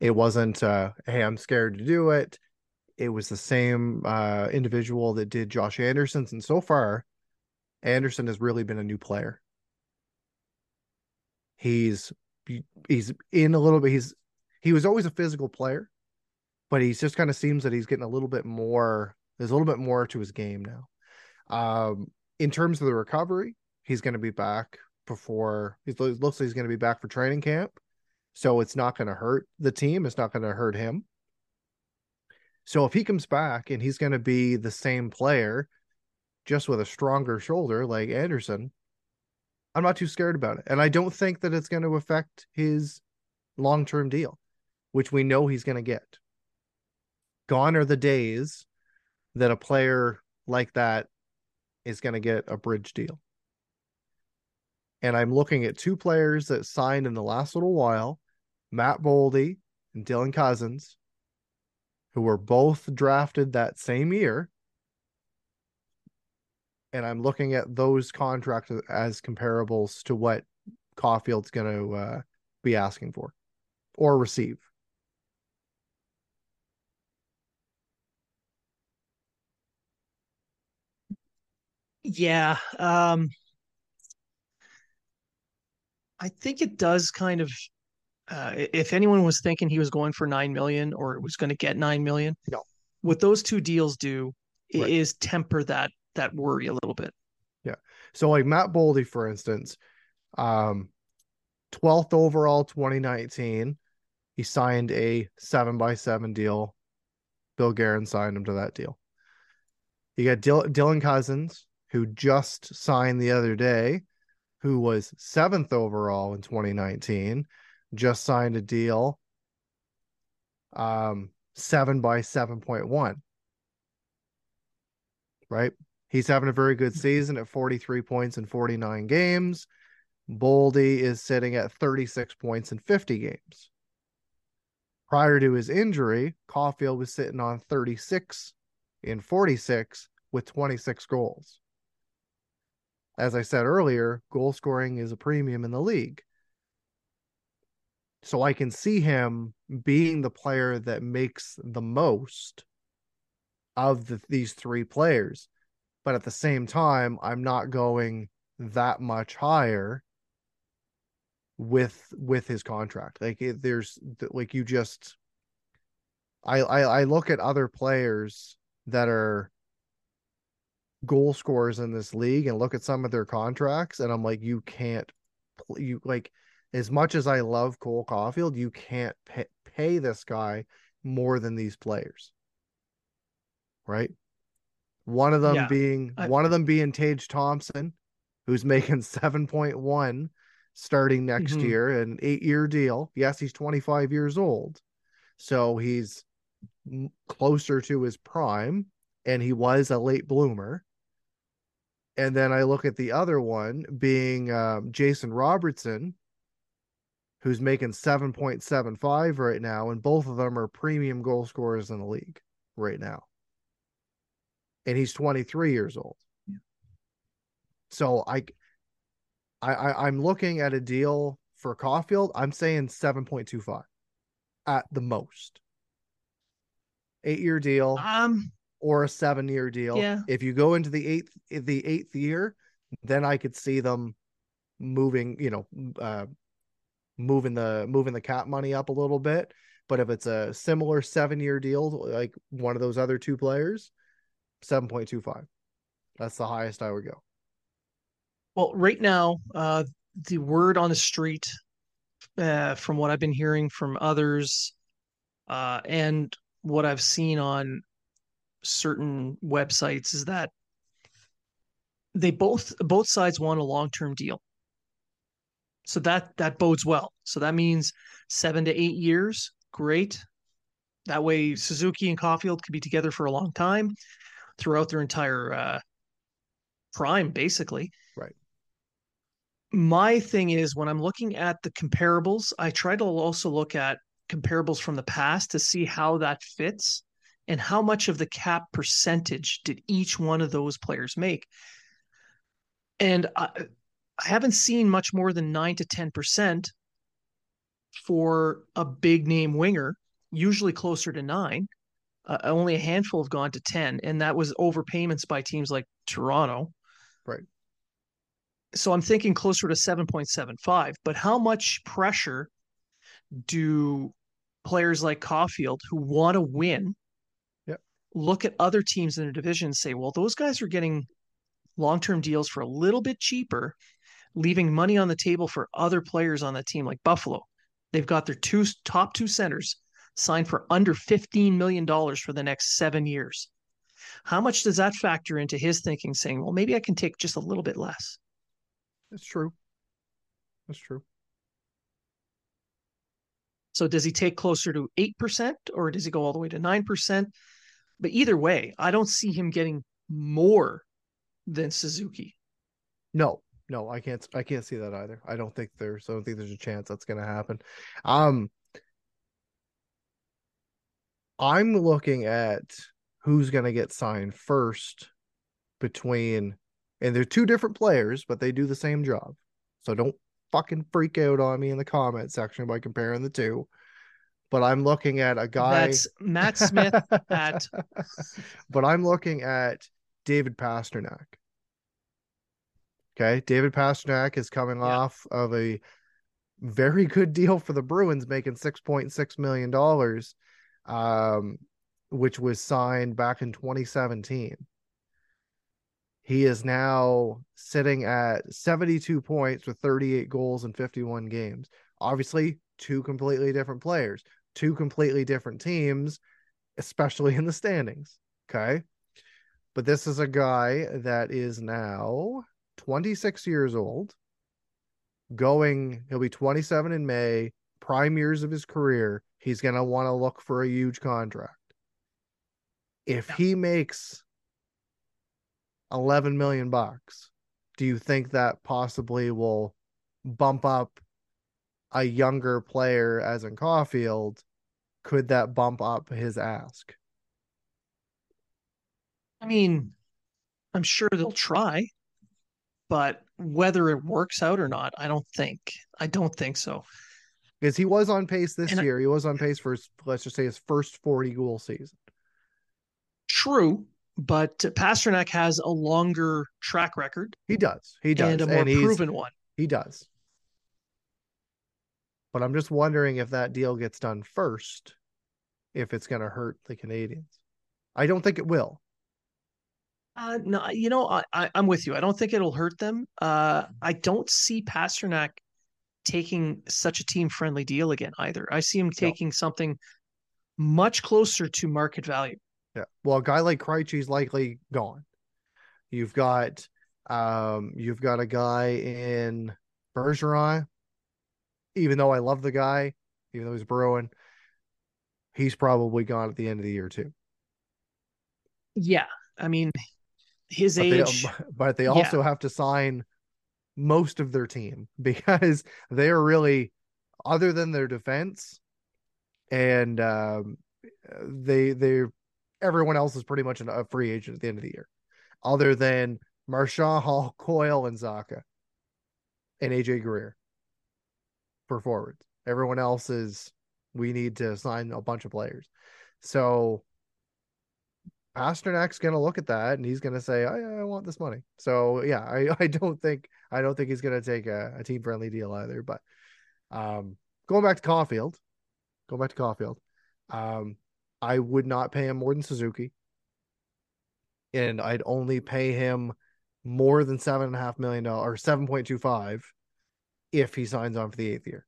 It wasn't, uh, hey, I'm scared to do it. It was the same uh, individual that did Josh Anderson's. And so far, Anderson has really been a new player. He's he's in a little bit. He's he was always a physical player, but he just kind of seems that he's getting a little bit more. There's a little bit more to his game now. Um, in terms of the recovery, he's going to be back before. It looks like he's going to be back for training camp, so it's not going to hurt the team. It's not going to hurt him. So if he comes back and he's going to be the same player, just with a stronger shoulder like Anderson, I'm not too scared about it. And I don't think that it's going to affect his long term deal, which we know he's going to get. Gone are the days that a player like that is going to get a bridge deal. And I'm looking at two players that signed in the last little while Matt Boldy and Dylan Cozens, who were both drafted that same year. And I'm looking at those contracts as comparables to what Caufield's going to uh, be asking for or receive. Yeah. Um, I think it does kind of. Uh, if anyone was thinking he was going for nine million or was going to get nine million, no. What those two deals do right. is temper that that worry a little bit. Yeah. So like Matt Boldy, for instance, um, 12th overall 2019, he signed a seven by seven deal. Bill Guerin signed him to that deal. You got Dylan Cozens, who just signed the other day, who was seventh overall in 2019, just signed a deal um, seven by 7.1. Right? He's having a very good season at 43 points in 49 games. Boldy is sitting at 36 points in 50 games. Prior to his injury, Caufield was sitting on 36 in 46 with 26 goals as I said earlier, goal scoring is a premium in the league. So I can see him being the player that makes the most of the, these three players. But at the same time, I'm not going that much higher with with his contract. Like it, there's like you just I, I I look at other players that are goal scorers in this league and look at some of their contracts and I'm like you can't you like as much as I love Cole Caufield you can't pay, pay this guy more than these players. Right? One of them Yeah, being I- one of them being Tage Thompson who's making 7.1 starting next Mhm. year an 8 year deal. Yes he's 25 years old. So he's closer to his prime and he was a late bloomer. And then I look at the other one being um, Jason Robertson, who's making 7.75 right now, and both of them are premium goal scorers in the league right now. And he's 23 years old. So I, I, I I'm looking at a deal for Caufield. I'm saying 7.25 at the most. Eight year deal Um, or a seven year deal. Yeah. If you go into the eighth the eighth year, then I could see them moving, you know, uh moving the moving the cap money up a little bit. But if it's a similar seven year deal, like one of those other two players, seven point two five. That's the highest I would go. well, right now, uh, the word on the street, uh, from what I've been hearing from others, uh, and what I've seen on certain websites is that they both both sides want a long-term deal. So that that bodes well. So that means seven to eight years. Great. That way, Suzuki and Caufield could be together for a long time throughout their entire uh, prime, basically. Right. My thing is when I'm looking at the comparables, I try to also look at comparables from the past to see how that fits and how much of the cap percentage did each one of those players make. And I, I haven't seen much more than nine to 10% for a big name winger, usually closer to nine. Uh, only a handful have gone to 10, and that was overpayments by teams like Toronto. Right. So I'm thinking closer to 7.75. But how much pressure do players like Caufield who want to win Yep. look at other teams in their division and say, well, those guys are getting long term deals for a little bit cheaper, leaving money on the table for other players on the team like Buffalo. They've got their two top two centers signed for under $15 million for the next seven years. How much does that factor into his thinking, saying, well, maybe I can take just a little bit less? That's true. That's true. So does he take closer to 8% or does he go all the way to 9%? But either way, I don't see him getting more than Suzuki. No, no, I can't I can't see that either. I don't think there's I don't think there's a chance that's gonna happen. Um I'm looking at who's gonna get signed first between and they're two different players, but they do the same job. So don't fucking freak out on me in the comment section by comparing the two. But I'm looking at a guy That's Matt Smith at but I'm looking at David Pastrnak. Okay, David Pastrnak is coming Yeah. off of a very good deal for the Bruins, making six point six million dollars, um, which was signed back in 2017. He is now sitting at 72 points with 38 goals in 51 games. Obviously, two completely different players, two completely different teams, especially in the standings. Okay. But this is a guy that is now 26 years old, going, he'll be 27 in May, prime years of his career. He's going to want to look for a huge contract. If he makes 11 million bucks, do you think that possibly will bump up a younger player as in Caulfield? Could that bump up his ask? I mean, I'm sure they'll try, but whether it works out or not, I don't think. I don't think so. because he was on pace this And I- year. He was on pace for his, let's just say his first 40 goal season. True, but Pastrnak has a longer track record He does. He does. and a more he's- proven one. He does. But I'm just wondering if that deal gets done first if it's going to hurt the Canadiens. I don't think it will. Uh, no, you know, I, I, am with you. I don't think it'll hurt them. Uh, I don't see Pastrnak taking such a team friendly deal again either. I see him taking no. something much closer to market value. Yeah. Well, a guy like Krejci's likely gone. You've got um you've got a guy in Bergeron. Even though I love the guy, even though he's Bruin, he's probably gone at the end of the year too. Yeah. I mean his but age they, but they also yeah. have to sign most of their team because they are really other than their defense and um, they they everyone else is pretty much a free agent at the end of the year other than Marchand, Hall, Coyle, and Zacha, and AJ Greer for forwards. Everyone else is we need to sign a bunch of players. So Pastrnak's going to look at that and he's going to say, I, I, want this money. So yeah, I, I don't think, I don't think he's going to take a, a team friendly deal either, but, um, going back to Caufield, going back to Caufield. Um, I would not pay him more than Suzuki and I'd only pay him more than seven and a half million dollars or 7.25 if he signs on for the eighth year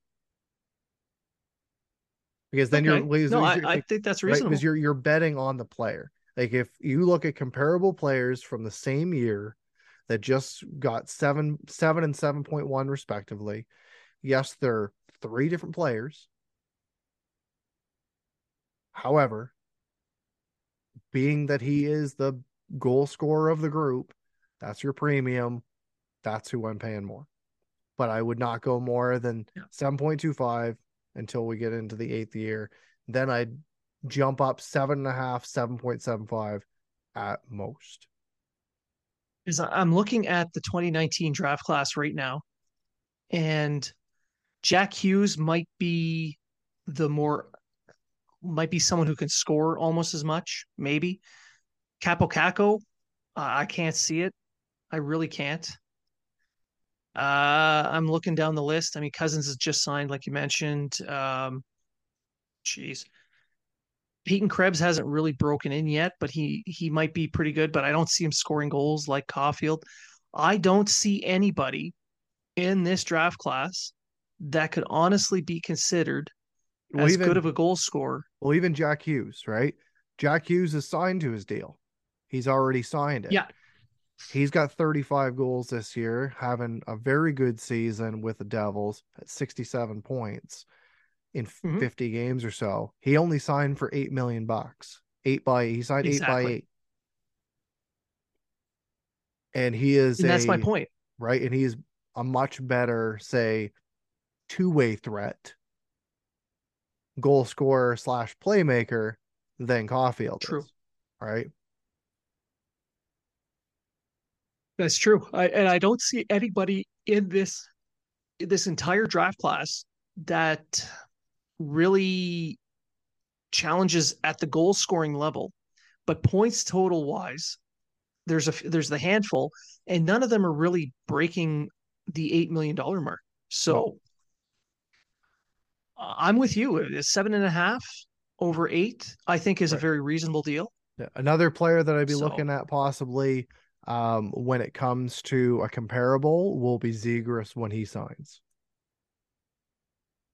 because then okay. you're, no, you're, I, I, think that's reasonable right? because you're you're betting on the player. Like if you look at comparable players from the same year that just got seven, seven and seven point one respectively, yes, they're three different players. However, being that he is the goal scorer of the group, that's your premium. That's who I'm paying more. But I would not go more than yeah. 7.25 until we get into the eighth year. Then I'd jump up seven and a half, 7.75 at most. Is I'm looking at the 2019 draft class right now, and Jack Hughes might be the more might be someone who can score almost as much, maybe. Kaapo Kakko, uh, I can't see it. I really can't. Uh, I'm looking down the list. I mean, Cozens has just signed, like you mentioned. Um, jeez, Peyton Krebs hasn't really broken in yet, but he he might be pretty good. But I don't see him scoring goals like Caufield. I don't see anybody in this draft class that could honestly be considered well, as even, good of a goal scorer. Well, even Jack Hughes, right? Jack Hughes is signed to his deal. He's already signed it. Yeah. He's got 35 goals this year, having a very good season with the Devils at 67 points in mm-hmm. 50 games or so. He only signed for 8 million bucks. 8 by he signed exactly. 8 by 8. And he is and that's my point. Right? And he's a much better say two-way threat goal scorer slash playmaker than Caufield. True. Is, right? That's true. I, and I don't see anybody in this this entire draft class that really challenges at the goal scoring level, but points total wise, there's a there's the handful, and none of them are really breaking the eight million dollar mark. So I'm with you. Seven and a half over eight, I think, is right. a very reasonable deal. Yeah. Another player that I'd be so, looking at possibly um, when it comes to a comparable will be Zegras when he signs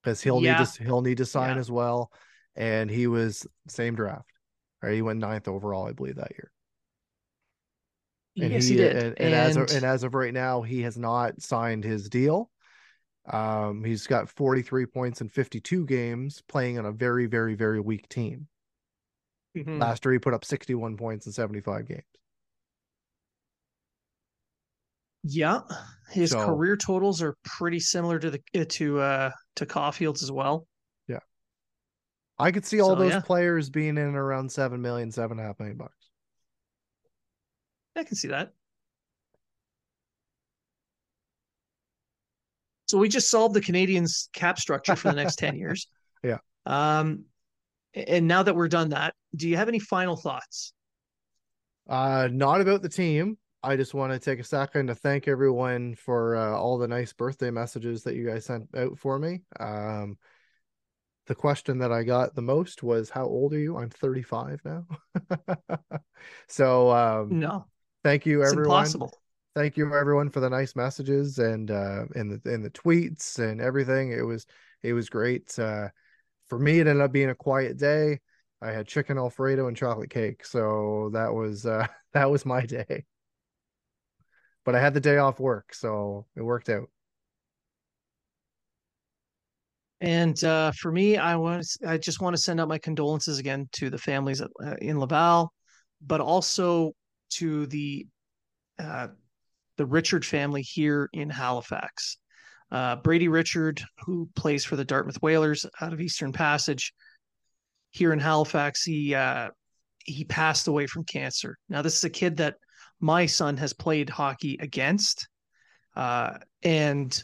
because he'll yeah. need to he'll need to sign yeah. as well. And he was same draft, right? He went ninth overall, I believe, that year. And yes, he, he did. And, and, and, as of, and as of right now, he has not signed his deal. Um, he's got 43 points in 52 games, playing on a very, very, very weak team. Mm-hmm. Last year, he put up 61 points in 75 games. Yeah, his so, career totals are pretty similar to the uh, to uh to Caufield's as well. Yeah, I could see all so, those yeah. players being in around seven million, seven and a half million bucks. I can see that. So we just solved the Canadiens' cap structure for the next ten years. Yeah. Um, and now that we're done that, do you have any final thoughts? Uh, not about the team. I just want to take a second to thank everyone for uh, all the nice birthday messages that you guys sent out for me. Um, the question that I got the most was, "How old are you?" I'm 35 now. so um, no, thank you it's everyone. impossible. Thank you everyone for the nice messages and uh, and the and the tweets and everything. It was it was great. Uh, for me, it ended up being a quiet day. I had chicken alfredo and chocolate cake, so that was uh, that was my day. But I had the day off work, so it worked out. And uh, for me, I want I just want to send out my condolences again to the families uh, in Laval, but also to the uh, the Richard family here in Halifax. Uh, Brady Richard, who plays for the Dartmouth Whalers out of Eastern Passage, here in Halifax, he uh, he passed away from cancer. Now, this is a kid that my son has played hockey against, uh, and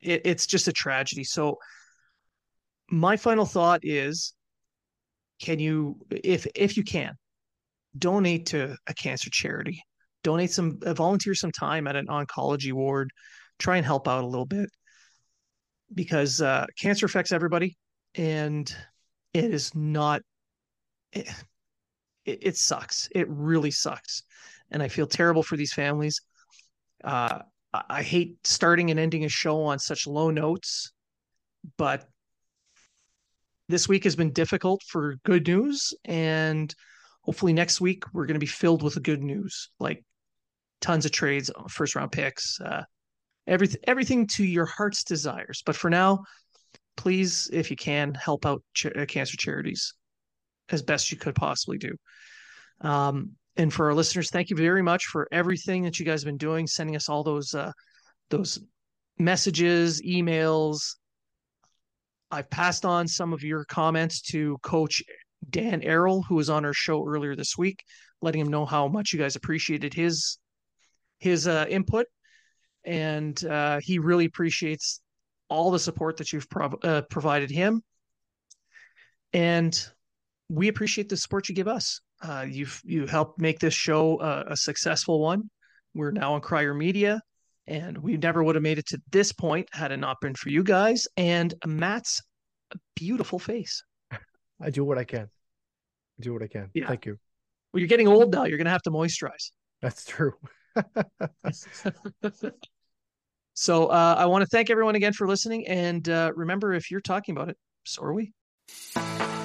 it, it's just a tragedy. So, my final thought is: Can you, if if you can, donate to a cancer charity? Donate some, uh, volunteer some time at an oncology ward. Try and help out a little bit because uh, cancer affects everybody, and it is not. It, it, it sucks. It really sucks, and I feel terrible for these families. Uh, I hate starting and ending a show on such low notes, but this week has been difficult for good news. And hopefully next week we're going to be filled with good news, like tons of trades, first round picks, uh, everything, everything to your heart's desires. But for now, please, if you can, help out ch- uh, cancer charities as best you could possibly do. Um, and for our listeners, thank you very much for everything that you guys have been doing, sending us all those uh, those messages, emails. I've passed on some of your comments to Coach Dan Errol, who was on our show earlier this week, letting him know how much you guys appreciated his his uh, input, and uh, he really appreciates all the support that you've prov- uh, provided him, and we appreciate the support you give us. Uh, you've you helped make this show a, a successful one. We're now on Crier Media, and we never would have made it to this point had it not been for you guys and Matt's beautiful face. I do what I can. I do what I can. Yeah. Thank you. Well, you're getting old now. You're going to have to moisturize. That's true. so uh, I want to thank everyone again for listening. And uh, remember, if you're talking about it, so are we.